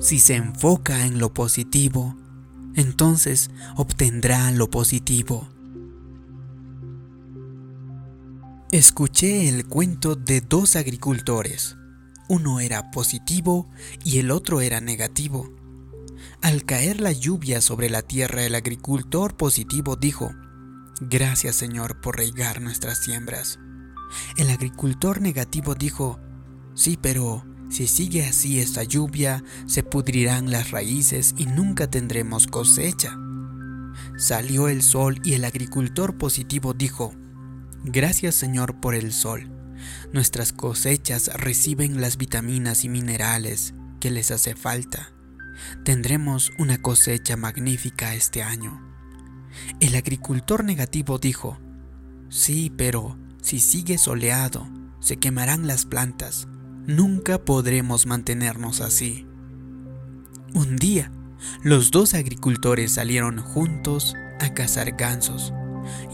si se enfoca en lo positivo, entonces obtendrá lo positivo. Escuché el cuento de dos agricultores. Uno era positivo y el otro era negativo. Al caer la lluvia sobre la tierra, el agricultor positivo dijo, Gracias Señor por regar nuestras siembras. El agricultor negativo dijo, Sí, pero si sigue así esta lluvia, se pudrirán las raíces y nunca tendremos cosecha. Salió el sol y el agricultor positivo dijo, Gracias Señor por el sol. Nuestras cosechas reciben las vitaminas y minerales que les hace falta. Tendremos una cosecha magnífica este año. El agricultor negativo dijo, Sí, pero si sigue soleado, se quemarán las plantas Nunca podremos mantenernos así. Un día, los dos agricultores salieron juntos a cazar gansos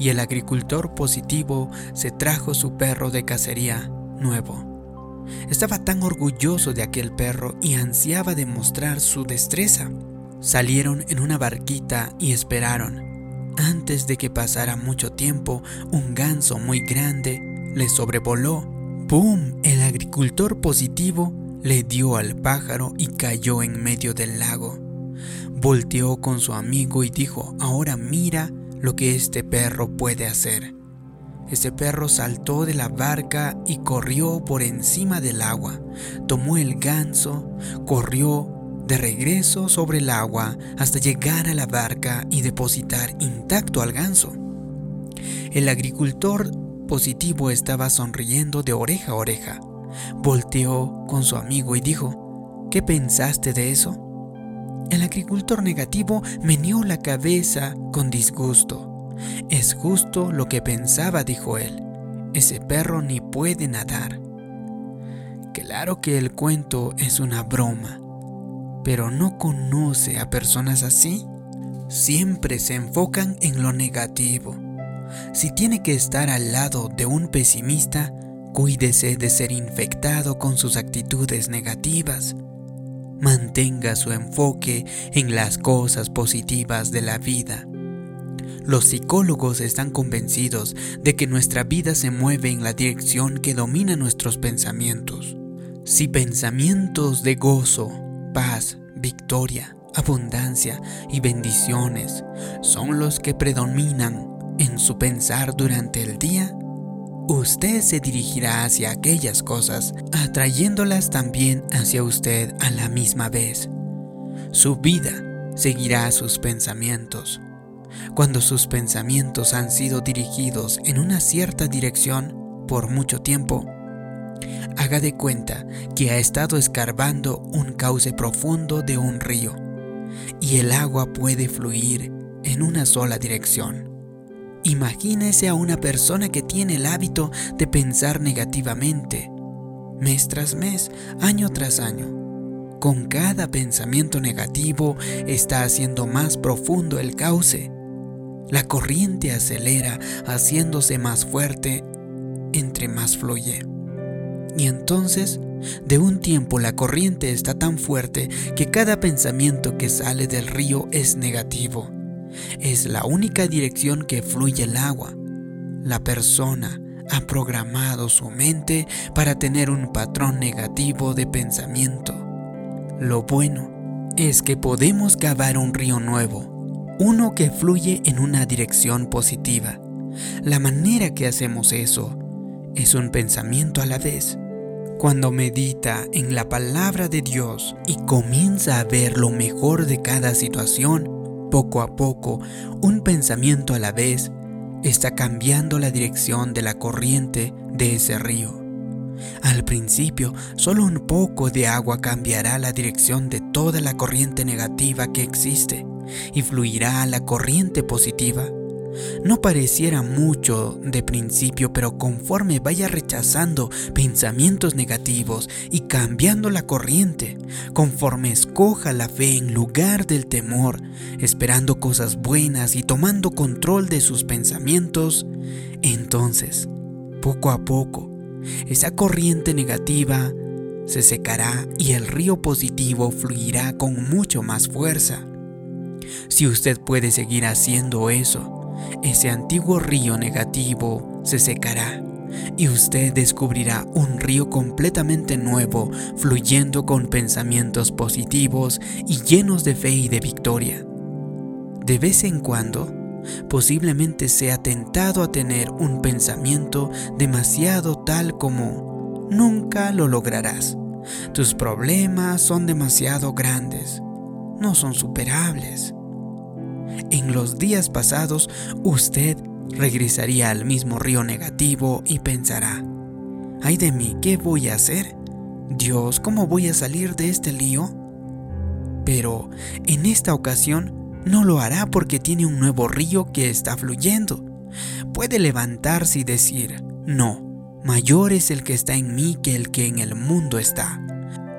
y el agricultor positivo se trajo su perro de cacería nuevo. Estaba tan orgulloso de aquel perro y ansiaba demostrar su destreza. Salieron en una barquita y esperaron. Antes de que pasara mucho tiempo, un ganso muy grande les sobrevoló ¡Pum! El agricultor positivo le dio al pájaro y cayó en medio del lago. Volteó con su amigo y dijo, ahora mira lo que este perro puede hacer. Ese perro saltó de la barca y corrió por encima del agua. Tomó el ganso, corrió de regreso sobre el agua hasta llegar a la barca y depositar intacto al ganso. El agricultor positivo estaba sonriendo de oreja a oreja. Volteó con su amigo y dijo, ¿qué pensaste de eso? El agricultor negativo meneó la cabeza con disgusto. Es justo lo que pensaba, dijo él. Ese perro ni puede nadar. Claro que el cuento es una broma, pero ¿no conoce a personas así? Siempre se enfocan en lo negativo si tiene que estar al lado de un pesimista, cuídese de ser infectado con sus actitudes negativas. Mantenga su enfoque en las cosas positivas de la vida. Los psicólogos están convencidos de que nuestra vida se mueve en la dirección que domina nuestros pensamientos. Si pensamientos de gozo, paz, victoria, abundancia y bendiciones son los que predominan en su pensar durante el día, usted se dirigirá hacia aquellas cosas, atrayéndolas también hacia usted a la misma vez. Su vida seguirá sus pensamientos. Cuando sus pensamientos han sido dirigidos en una cierta dirección por mucho tiempo, haga de cuenta que ha estado escarbando un cauce profundo de un río y el agua puede fluir en una sola dirección. Imagínese a una persona que tiene el hábito de pensar negativamente, mes tras mes, año tras año. Con cada pensamiento negativo está haciendo más profundo el cauce. La corriente acelera haciéndose más fuerte entre más fluye. Y entonces, de un tiempo la corriente está tan fuerte que cada pensamiento que sale del río es negativo es la única dirección que fluye el agua. La persona ha programado su mente para tener un patrón negativo de pensamiento. Lo bueno es que podemos cavar un río nuevo, uno que fluye en una dirección positiva. La manera que hacemos eso es un pensamiento a la vez. Cuando medita en la palabra de Dios y comienza a ver lo mejor de cada situación, poco a poco, un pensamiento a la vez, está cambiando la dirección de la corriente de ese río. Al principio, solo un poco de agua cambiará la dirección de toda la corriente negativa que existe y fluirá a la corriente positiva no pareciera mucho de principio, pero conforme vaya rechazando pensamientos negativos y cambiando la corriente, conforme escoja la fe en lugar del temor, esperando cosas buenas y tomando control de sus pensamientos, entonces, poco a poco, esa corriente negativa se secará y el río positivo fluirá con mucho más fuerza. Si usted puede seguir haciendo eso, ese antiguo río negativo se secará y usted descubrirá un río completamente nuevo fluyendo con pensamientos positivos y llenos de fe y de victoria. De vez en cuando, posiblemente sea tentado a tener un pensamiento demasiado tal como nunca lo lograrás. Tus problemas son demasiado grandes, no son superables. En los días pasados usted regresaría al mismo río negativo y pensará, ay de mí, ¿qué voy a hacer? Dios, ¿cómo voy a salir de este lío? Pero en esta ocasión no lo hará porque tiene un nuevo río que está fluyendo. Puede levantarse y decir, no, mayor es el que está en mí que el que en el mundo está.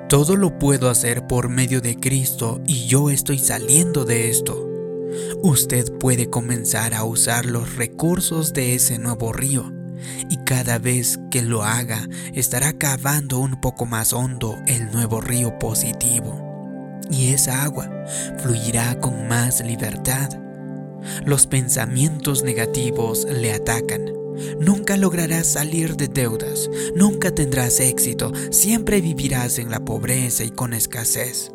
Todo lo puedo hacer por medio de Cristo y yo estoy saliendo de esto. Usted puede comenzar a usar los recursos de ese nuevo río y cada vez que lo haga estará cavando un poco más hondo el nuevo río positivo. Y esa agua fluirá con más libertad. Los pensamientos negativos le atacan. Nunca lograrás salir de deudas, nunca tendrás éxito, siempre vivirás en la pobreza y con escasez.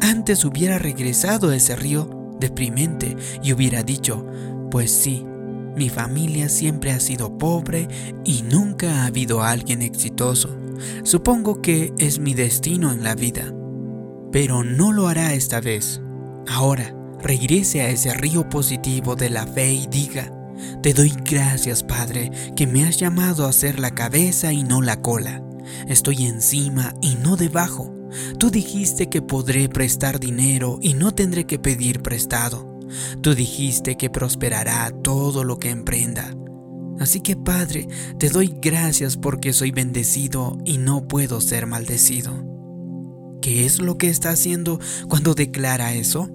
Antes hubiera regresado a ese río deprimente y hubiera dicho, pues sí, mi familia siempre ha sido pobre y nunca ha habido alguien exitoso. Supongo que es mi destino en la vida. Pero no lo hará esta vez. Ahora, regrese a ese río positivo de la fe y diga, te doy gracias Padre que me has llamado a ser la cabeza y no la cola. Estoy encima y no debajo. Tú dijiste que podré prestar dinero y no tendré que pedir prestado. Tú dijiste que prosperará todo lo que emprenda. Así que Padre, te doy gracias porque soy bendecido y no puedo ser maldecido. ¿Qué es lo que está haciendo cuando declara eso?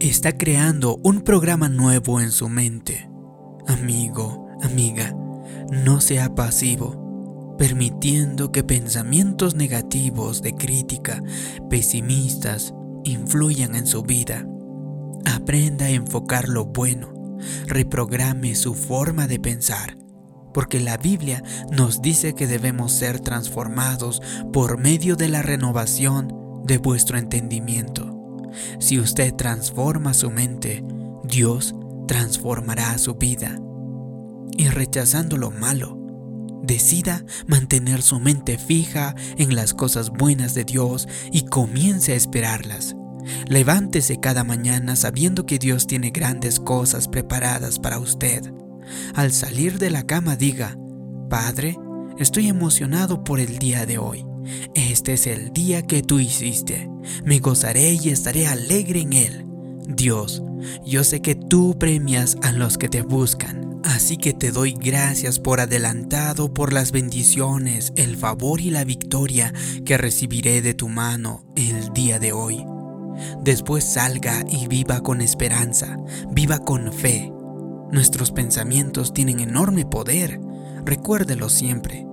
Está creando un programa nuevo en su mente. Amigo, amiga, no sea pasivo permitiendo que pensamientos negativos de crítica, pesimistas, influyan en su vida. Aprenda a enfocar lo bueno, reprograme su forma de pensar, porque la Biblia nos dice que debemos ser transformados por medio de la renovación de vuestro entendimiento. Si usted transforma su mente, Dios transformará su vida. Y rechazando lo malo, Decida mantener su mente fija en las cosas buenas de Dios y comience a esperarlas. Levántese cada mañana sabiendo que Dios tiene grandes cosas preparadas para usted. Al salir de la cama diga, Padre, estoy emocionado por el día de hoy. Este es el día que tú hiciste. Me gozaré y estaré alegre en él. Dios, yo sé que tú premias a los que te buscan. Así que te doy gracias por adelantado por las bendiciones, el favor y la victoria que recibiré de tu mano el día de hoy. Después salga y viva con esperanza, viva con fe. Nuestros pensamientos tienen enorme poder, recuérdelo siempre.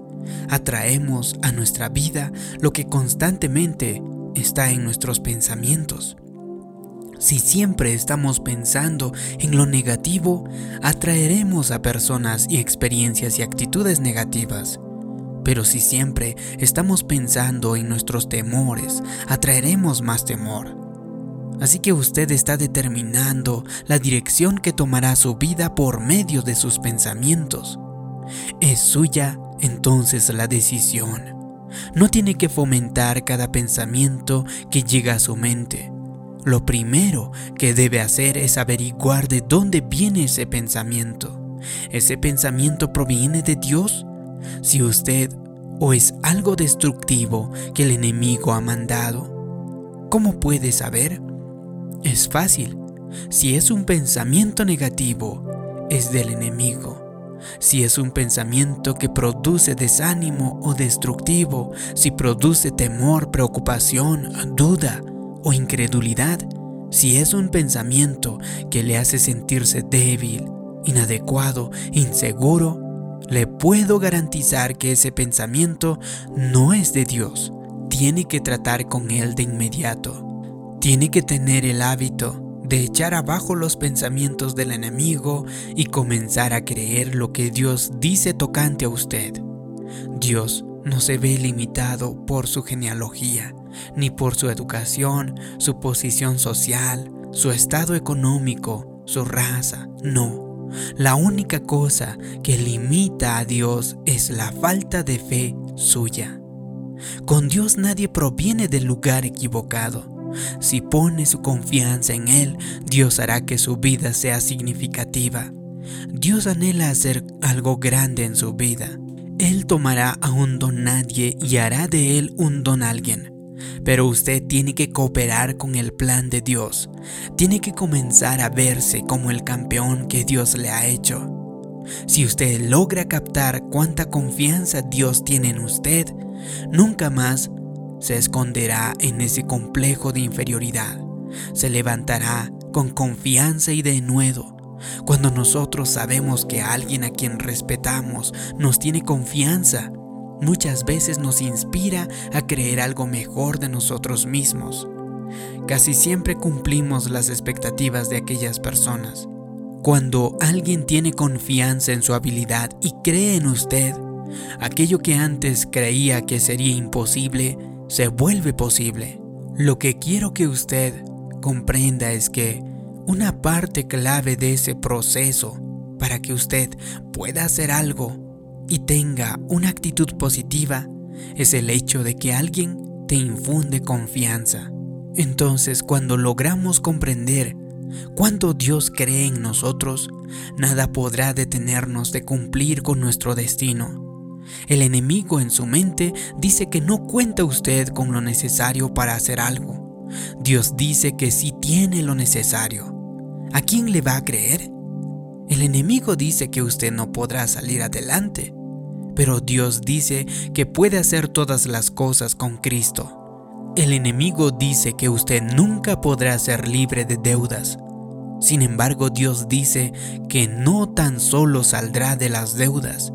Atraemos a nuestra vida lo que constantemente está en nuestros pensamientos. Si siempre estamos pensando en lo negativo, atraeremos a personas y experiencias y actitudes negativas. Pero si siempre estamos pensando en nuestros temores, atraeremos más temor. Así que usted está determinando la dirección que tomará su vida por medio de sus pensamientos. Es suya entonces la decisión. No tiene que fomentar cada pensamiento que llega a su mente lo primero que debe hacer es averiguar de dónde viene ese pensamiento. ¿Ese pensamiento proviene de Dios? Si usted o es algo destructivo que el enemigo ha mandado. ¿Cómo puede saber? Es fácil. Si es un pensamiento negativo, es del enemigo. Si es un pensamiento que produce desánimo o destructivo, si produce temor, preocupación, duda, o incredulidad, si es un pensamiento que le hace sentirse débil, inadecuado, inseguro, le puedo garantizar que ese pensamiento no es de Dios, tiene que tratar con él de inmediato. Tiene que tener el hábito de echar abajo los pensamientos del enemigo y comenzar a creer lo que Dios dice tocante a usted. Dios no se ve limitado por su genealogía, ni por su educación, su posición social, su estado económico, su raza, no. La única cosa que limita a Dios es la falta de fe suya. Con Dios nadie proviene del lugar equivocado. Si pone su confianza en Él, Dios hará que su vida sea significativa. Dios anhela hacer algo grande en su vida. Él tomará a un don nadie y hará de él un don alguien. Pero usted tiene que cooperar con el plan de Dios. Tiene que comenzar a verse como el campeón que Dios le ha hecho. Si usted logra captar cuánta confianza Dios tiene en usted, nunca más se esconderá en ese complejo de inferioridad. Se levantará con confianza y de nuevo. Cuando nosotros sabemos que alguien a quien respetamos nos tiene confianza, muchas veces nos inspira a creer algo mejor de nosotros mismos. Casi siempre cumplimos las expectativas de aquellas personas. Cuando alguien tiene confianza en su habilidad y cree en usted, aquello que antes creía que sería imposible se vuelve posible. Lo que quiero que usted comprenda es que una parte clave de ese proceso para que usted pueda hacer algo y tenga una actitud positiva es el hecho de que alguien te infunde confianza. Entonces cuando logramos comprender cuánto Dios cree en nosotros, nada podrá detenernos de cumplir con nuestro destino. El enemigo en su mente dice que no cuenta usted con lo necesario para hacer algo. Dios dice que sí tiene lo necesario. ¿A quién le va a creer? El enemigo dice que usted no podrá salir adelante, pero Dios dice que puede hacer todas las cosas con Cristo. El enemigo dice que usted nunca podrá ser libre de deudas. Sin embargo, Dios dice que no tan solo saldrá de las deudas,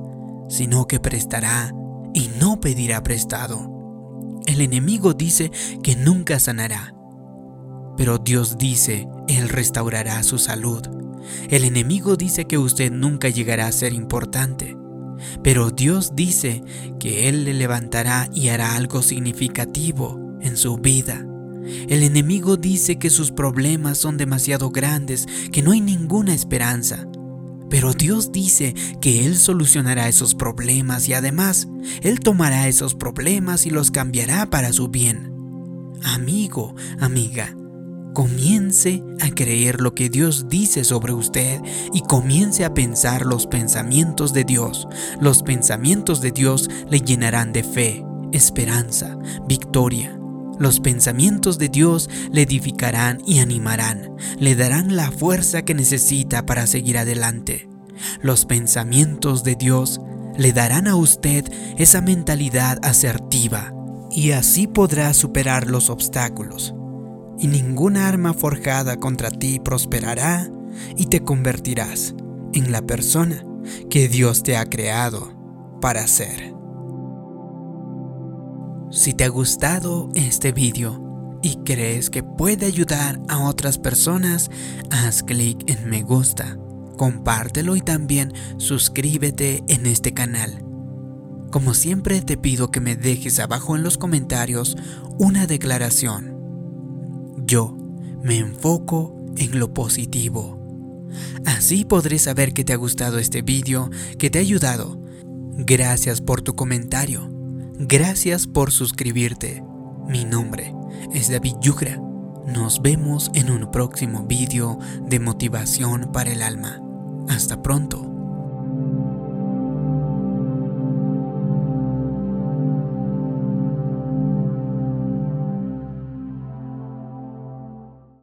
sino que prestará y no pedirá prestado. El enemigo dice que nunca sanará, pero Dios dice, Él restaurará su salud. El enemigo dice que usted nunca llegará a ser importante, pero Dios dice que Él le levantará y hará algo significativo en su vida. El enemigo dice que sus problemas son demasiado grandes, que no hay ninguna esperanza. Pero Dios dice que Él solucionará esos problemas y además Él tomará esos problemas y los cambiará para su bien. Amigo, amiga, comience a creer lo que Dios dice sobre usted y comience a pensar los pensamientos de Dios. Los pensamientos de Dios le llenarán de fe, esperanza, victoria. Los pensamientos de Dios le edificarán y animarán, le darán la fuerza que necesita para seguir adelante. Los pensamientos de Dios le darán a usted esa mentalidad asertiva y así podrá superar los obstáculos. Y ninguna arma forjada contra ti prosperará y te convertirás en la persona que Dios te ha creado para ser. Si te ha gustado este vídeo y crees que puede ayudar a otras personas, haz clic en me gusta, compártelo y también suscríbete en este canal. Como siempre te pido que me dejes abajo en los comentarios una declaración. Yo me enfoco en lo positivo. Así podré saber que te ha gustado este vídeo, que te ha ayudado. Gracias por tu comentario. Gracias por suscribirte. Mi nombre es David Yugra. Nos vemos en un próximo vídeo de motivación para el alma. Hasta pronto.